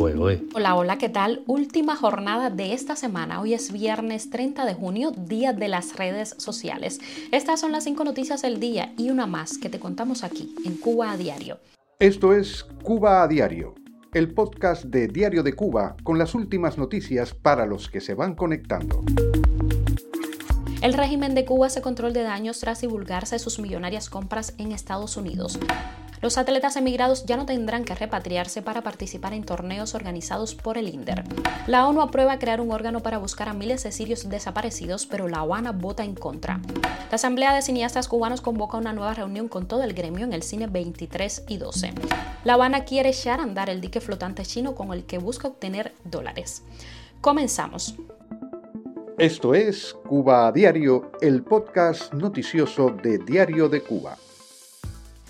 Hola, hola, ¿qué tal? Última jornada de esta semana. Hoy es viernes 30 de junio, día de las redes sociales. Estas son las cinco noticias del día y una más que te contamos aquí en Cuba a Diario. Esto es Cuba a Diario, el podcast de Diario de Cuba con las últimas noticias para los que se van conectando. El régimen de Cuba hace control de daños tras divulgarse sus millonarias compras en Estados Unidos. Los atletas emigrados ya no tendrán que repatriarse para participar en torneos organizados por el INDER. La ONU aprueba crear un órgano para buscar a miles de sirios desaparecidos, pero La Habana vota en contra. La Asamblea de Cineastas Cubanos convoca una nueva reunión con todo el gremio en el cine 23 y 12. La Habana quiere echar a andar el dique flotante chino con el que busca obtener dólares. Comenzamos. Esto es Cuba Diario, el podcast noticioso de Diario de Cuba.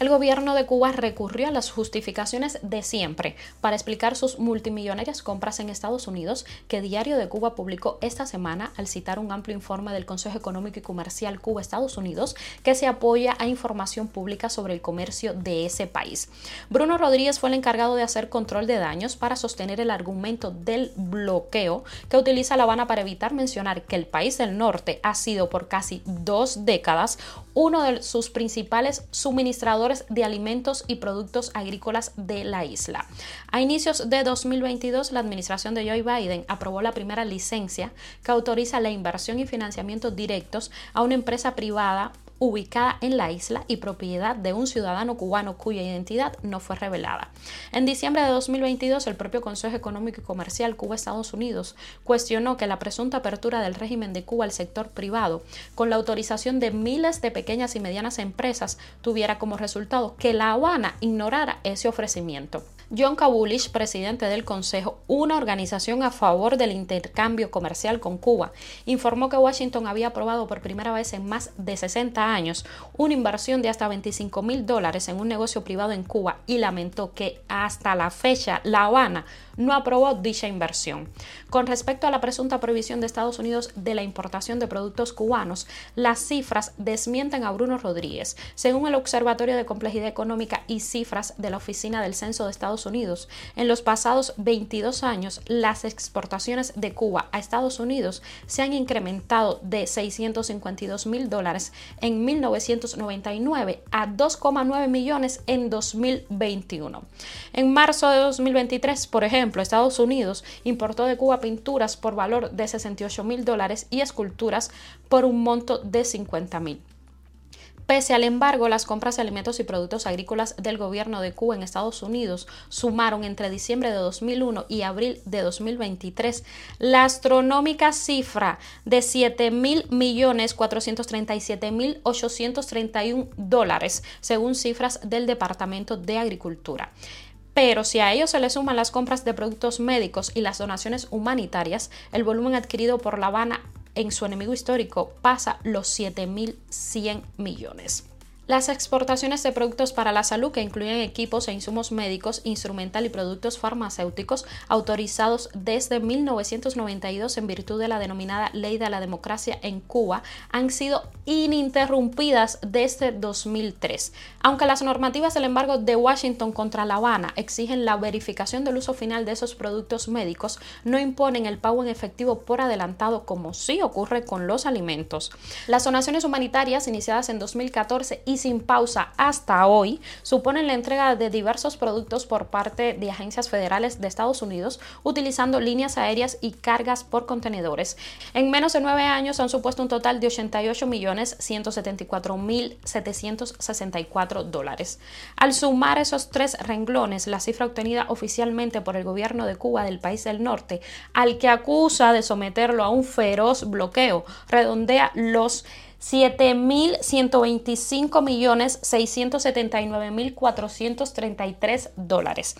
El gobierno de Cuba recurrió a las justificaciones de siempre para explicar sus multimillonarias compras en Estados Unidos que Diario de Cuba publicó esta semana al citar un amplio informe del Consejo Económico y Comercial Cuba-Estados Unidos que se apoya a información pública sobre el comercio de ese país. Bruno Rodríguez fue el encargado de hacer control de daños para sostener el argumento del bloqueo que utiliza La Habana para evitar mencionar que el país del norte ha sido por casi dos décadas uno de sus principales suministradores de alimentos y productos agrícolas de la isla. A inicios de 2022, la administración de Joe Biden aprobó la primera licencia que autoriza la inversión y financiamiento directos a una empresa privada ubicada en la isla y propiedad de un ciudadano cubano cuya identidad no fue revelada. En diciembre de 2022, el propio Consejo Económico y Comercial Cuba-Estados Unidos cuestionó que la presunta apertura del régimen de Cuba al sector privado, con la autorización de miles de pequeñas y medianas empresas, tuviera como resultado que La Habana ignorara ese ofrecimiento. John Kabulish, presidente del Consejo, una organización a favor del intercambio comercial con Cuba, informó que Washington había aprobado por primera vez en más de 60 años una inversión de hasta 25 mil dólares en un negocio privado en Cuba y lamentó que hasta la fecha La Habana no aprobó dicha inversión. Con respecto a la presunta prohibición de Estados Unidos de la importación de productos cubanos, las cifras desmienten a Bruno Rodríguez. Según el Observatorio de Complejidad Económica y Cifras de la Oficina del Censo de Estados Unidos, en los pasados 22 años las exportaciones de Cuba a Estados Unidos se han incrementado de 652 mil dólares en 1999 a 2,9 millones en 2021. En marzo de 2023, por ejemplo, Estados Unidos importó de Cuba pinturas por valor de 68 mil dólares y esculturas por un monto de 50 mil. Pese al embargo, las compras de alimentos y productos agrícolas del gobierno de Cuba en Estados Unidos sumaron entre diciembre de 2001 y abril de 2023 la astronómica cifra de 7 mil millones 437 mil 831 dólares, según cifras del Departamento de Agricultura. Pero si a ello se le suman las compras de productos médicos y las donaciones humanitarias, el volumen adquirido por La Habana en su enemigo histórico pasa los 7.100 millones. Las exportaciones de productos para la salud que incluyen equipos e insumos médicos, instrumental y productos farmacéuticos autorizados desde 1992 en virtud de la denominada Ley de la Democracia en Cuba han sido ininterrumpidas desde 2003. Aunque las normativas del embargo de Washington contra La Habana exigen la verificación del uso final de esos productos médicos, no imponen el pago en efectivo por adelantado como sí ocurre con los alimentos. Las donaciones humanitarias iniciadas en 2014 y sin pausa hasta hoy suponen la entrega de diversos productos por parte de agencias federales de Estados Unidos utilizando líneas aéreas y cargas por contenedores. En menos de nueve años han supuesto un total de 88 millones 174 mil 764 dólares. Al sumar esos tres renglones, la cifra obtenida oficialmente por el gobierno de Cuba del país del norte, al que acusa de someterlo a un feroz bloqueo, redondea los 7.125.679.433 dólares.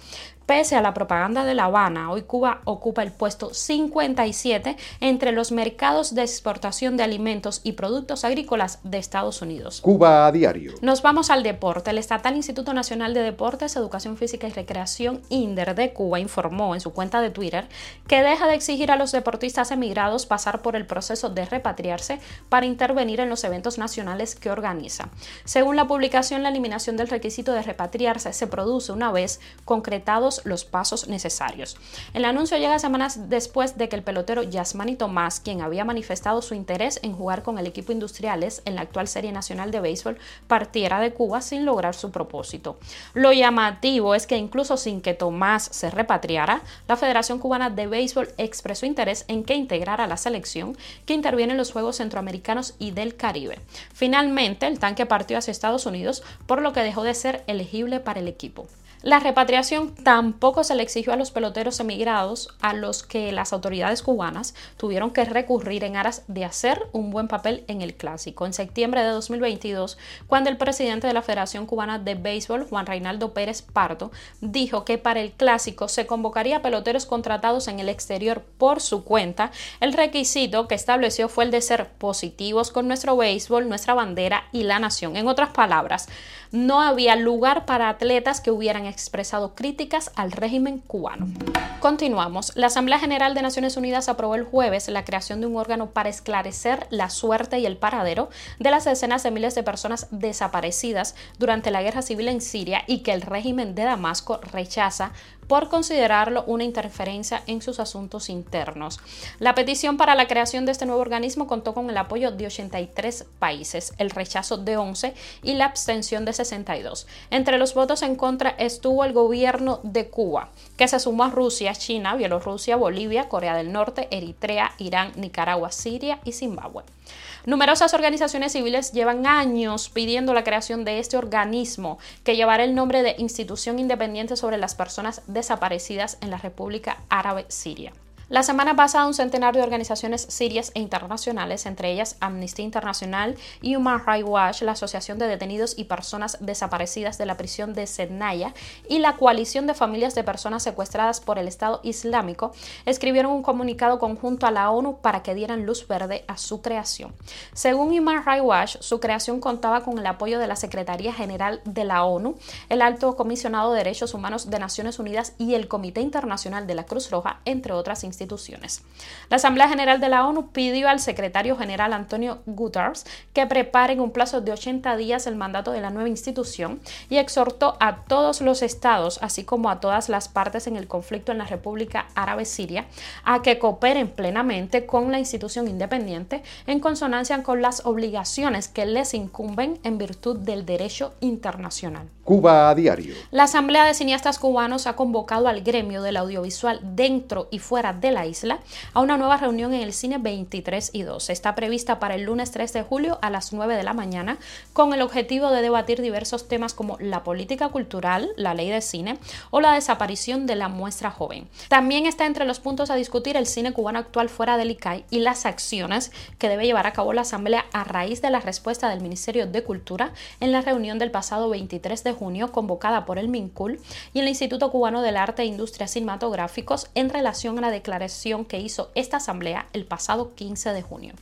Pese a la propaganda de La Habana, hoy Cuba ocupa el puesto 57 entre los mercados de exportación de alimentos y productos agrícolas de Estados Unidos. Cuba a diario. Nos vamos al deporte. El Estatal Instituto Nacional de Deportes, Educación Física y Recreación INDER de Cuba informó en su cuenta de Twitter que deja de exigir a los deportistas emigrados pasar por el proceso de repatriarse para intervenir en los eventos nacionales que organiza. Según la publicación, la eliminación del requisito de repatriarse se produce una vez concretados los pasos necesarios. El anuncio llega semanas después de que el pelotero Yasmani Tomás, quien había manifestado su interés en jugar con el equipo Industriales en la actual Serie Nacional de Béisbol, partiera de Cuba sin lograr su propósito. Lo llamativo es que incluso sin que Tomás se repatriara, la Federación Cubana de Béisbol expresó interés en que integrara la selección que interviene en los Juegos Centroamericanos y del Caribe. Finalmente, el tanque partió hacia Estados Unidos, por lo que dejó de ser elegible para el equipo. La repatriación tampoco se le exigió a los peloteros emigrados a los que las autoridades cubanas tuvieron que recurrir en aras de hacer un buen papel en el clásico. En septiembre de 2022, cuando el presidente de la Federación Cubana de Béisbol, Juan Reinaldo Pérez Pardo, dijo que para el clásico se convocaría peloteros contratados en el exterior por su cuenta, el requisito que estableció fue el de ser positivos con nuestro béisbol, nuestra bandera y la nación. En otras palabras, no había lugar para atletas que hubieran expresado críticas al régimen cubano. Continuamos. La Asamblea General de Naciones Unidas aprobó el jueves la creación de un órgano para esclarecer la suerte y el paradero de las decenas de miles de personas desaparecidas durante la guerra civil en Siria y que el régimen de Damasco rechaza por considerarlo una interferencia en sus asuntos internos. La petición para la creación de este nuevo organismo contó con el apoyo de 83 países, el rechazo de 11 y la abstención de 62. Entre los votos en contra estuvo el gobierno de Cuba, que se sumó a Rusia, China, Bielorrusia, Bolivia, Corea del Norte, Eritrea, Irán, Nicaragua, Siria y Zimbabue. Numerosas organizaciones civiles llevan años pidiendo la creación de este organismo que llevará el nombre de Institución Independiente sobre las Personas Desaparecidas en la República Árabe Siria. La semana pasada, un centenar de organizaciones sirias e internacionales, entre ellas Amnistía Internacional, Human Rights Watch, la Asociación de Detenidos y Personas Desaparecidas de la prisión de Sednaya y la Coalición de Familias de Personas Secuestradas por el Estado Islámico, escribieron un comunicado conjunto a la ONU para que dieran luz verde a su creación. Según Human Rights Watch, su creación contaba con el apoyo de la Secretaría General de la ONU, el Alto Comisionado de Derechos Humanos de Naciones Unidas y el Comité Internacional de la Cruz Roja, entre otras instituciones instituciones. La Asamblea General de la ONU pidió al secretario general Antonio Guterres que prepare en un plazo de 80 días el mandato de la nueva institución y exhortó a todos los estados, así como a todas las partes en el conflicto en la República Árabe Siria, a que cooperen plenamente con la institución independiente en consonancia con las obligaciones que les incumben en virtud del derecho internacional. Cuba a diario. La Asamblea de Cineastas Cubanos ha convocado al gremio del audiovisual dentro y fuera de la isla a una nueva reunión en el cine 23 y 2. Está prevista para el lunes 3 de julio a las 9 de la mañana con el objetivo de debatir diversos temas como la política cultural, la ley de cine o la desaparición de la muestra joven. También está entre los puntos a discutir el cine cubano actual fuera del ICAI y las acciones que debe llevar a cabo la Asamblea a raíz de la respuesta del Ministerio de Cultura en la reunión del pasado 23 de junio convocada por el MINCUL y el Instituto Cubano del Arte e Industrias Cinematográficos en relación a la declaración que hizo esta asamblea el pasado 15 de junio.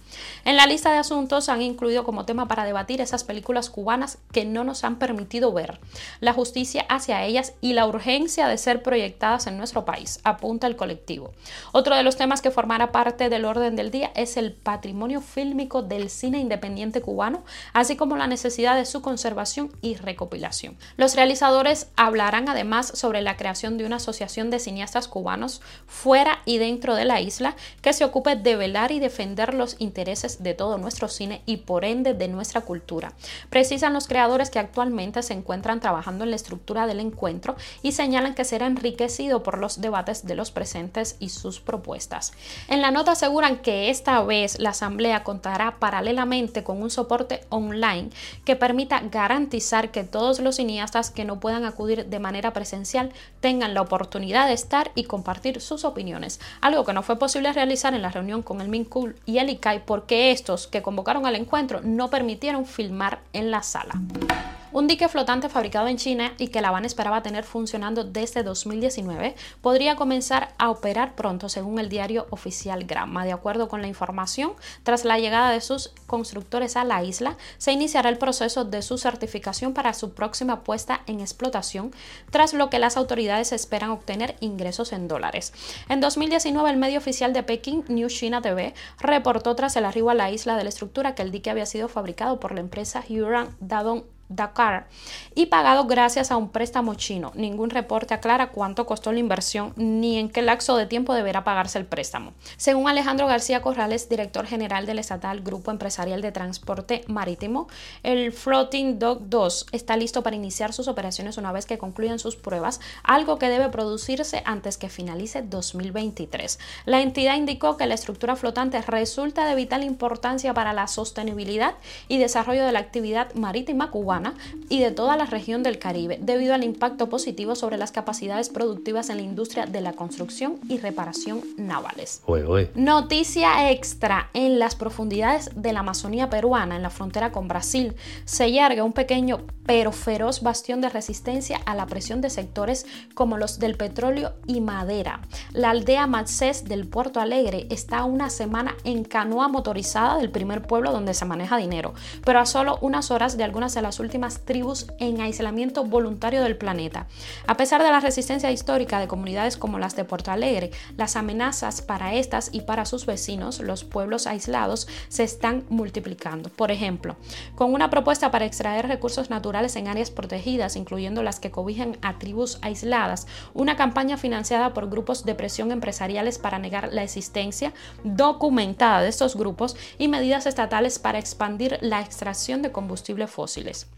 En la lista de asuntos han incluido como tema para debatir esas películas cubanas que no nos han permitido ver, la justicia hacia ellas y la urgencia de ser proyectadas en nuestro país, apunta el colectivo. Otro de los temas que formará parte del orden del día es el patrimonio fílmico del cine independiente cubano, así como la necesidad de su conservación y recopilación. Los realizadores hablarán además sobre la creación de una asociación de cineastas cubanos fuera y dentro de la isla que se ocupe de velar y defender los intereses de todo nuestro cine y por ende de nuestra cultura. Precisan los creadores que actualmente se encuentran trabajando en la estructura del encuentro y señalan que será enriquecido por los debates de los presentes y sus propuestas. En la nota aseguran que esta vez la asamblea contará paralelamente con un soporte online que permita garantizar que todos los cineastas que no puedan acudir de manera presencial tengan la oportunidad de estar y compartir sus opiniones, algo que no fue posible realizar en la reunión con el MINCUL y el ICAI porque estos que convocaron al encuentro no permitieron filmar en la sala. Un dique flotante fabricado en China y que La Habana esperaba tener funcionando desde 2019 podría comenzar a operar pronto, según el diario oficial Gramma. De acuerdo con la información, tras la llegada de sus constructores a la isla, se iniciará el proceso de su certificación para su próxima puesta en explotación, tras lo que las autoridades esperan obtener ingresos en dólares. En 2019, el medio oficial de Pekín, New China TV, reportó tras el arribo a la isla de la estructura que el dique había sido fabricado por la empresa Huron Dadong Dakar y pagado gracias a un préstamo chino. Ningún reporte aclara cuánto costó la inversión ni en qué lapso de tiempo deberá pagarse el préstamo. Según Alejandro García Corrales, director general del estatal Grupo Empresarial de Transporte Marítimo, el Floating Dock 2 está listo para iniciar sus operaciones una vez que concluyan sus pruebas, algo que debe producirse antes que finalice 2023. La entidad indicó que la estructura flotante resulta de vital importancia para la sostenibilidad y desarrollo de la actividad marítima cubana y de toda la región del Caribe, debido al impacto positivo sobre las capacidades productivas en la industria de la construcción y reparación navales. Noticia extra, en las profundidades de la Amazonía peruana, en la frontera con Brasil, se yerga un pequeño pero feroz bastión de resistencia a la presión de sectores como los del petróleo y madera. La aldea Matsés del Puerto Alegre está una semana en canoa motorizada del primer pueblo donde se maneja dinero, pero a solo unas horas de algunas de las últimas tribus en aislamiento voluntario del planeta. A pesar de la resistencia histórica de comunidades como las de Puerto Alegre, las amenazas para estas y para sus vecinos, los pueblos aislados, se están multiplicando. Por ejemplo, con una propuesta para extraer recursos naturales en áreas protegidas, incluyendo las que cobijan a tribus aisladas, una campaña financiada por grupos de presión empresariales para negar la existencia documentada de estos grupos y medidas estatales para expandir la extracción de combustibles fósiles.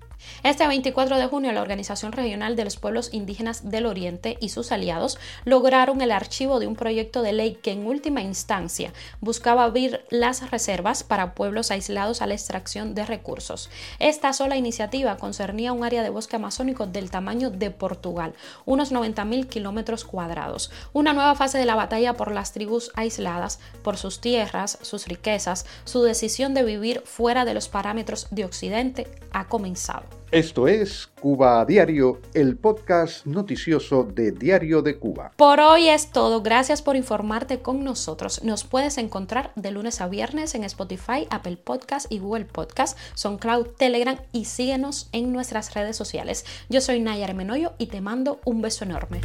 Este 24 de junio, la Organización Regional de los Pueblos Indígenas del Oriente y sus aliados lograron el archivo de un proyecto de ley que en última instancia buscaba abrir las reservas para pueblos aislados a la extracción de recursos. Esta sola iniciativa concernía un área de bosque amazónico del tamaño de Portugal, unos 90.000 kilómetros cuadrados. Una nueva fase de la batalla por las tribus aisladas, por sus tierras, sus riquezas, su decisión de vivir fuera de los parámetros de Occidente ha comenzado. Esto es Cuba a Diario, el podcast noticioso de Diario de Cuba. Por hoy es todo. Gracias por informarte con nosotros. Nos puedes encontrar de lunes a viernes en Spotify, Apple Podcast y Google Podcast, SoundCloud, Telegram y síguenos en nuestras redes sociales. Yo soy Nayar Menoyo y te mando un beso enorme.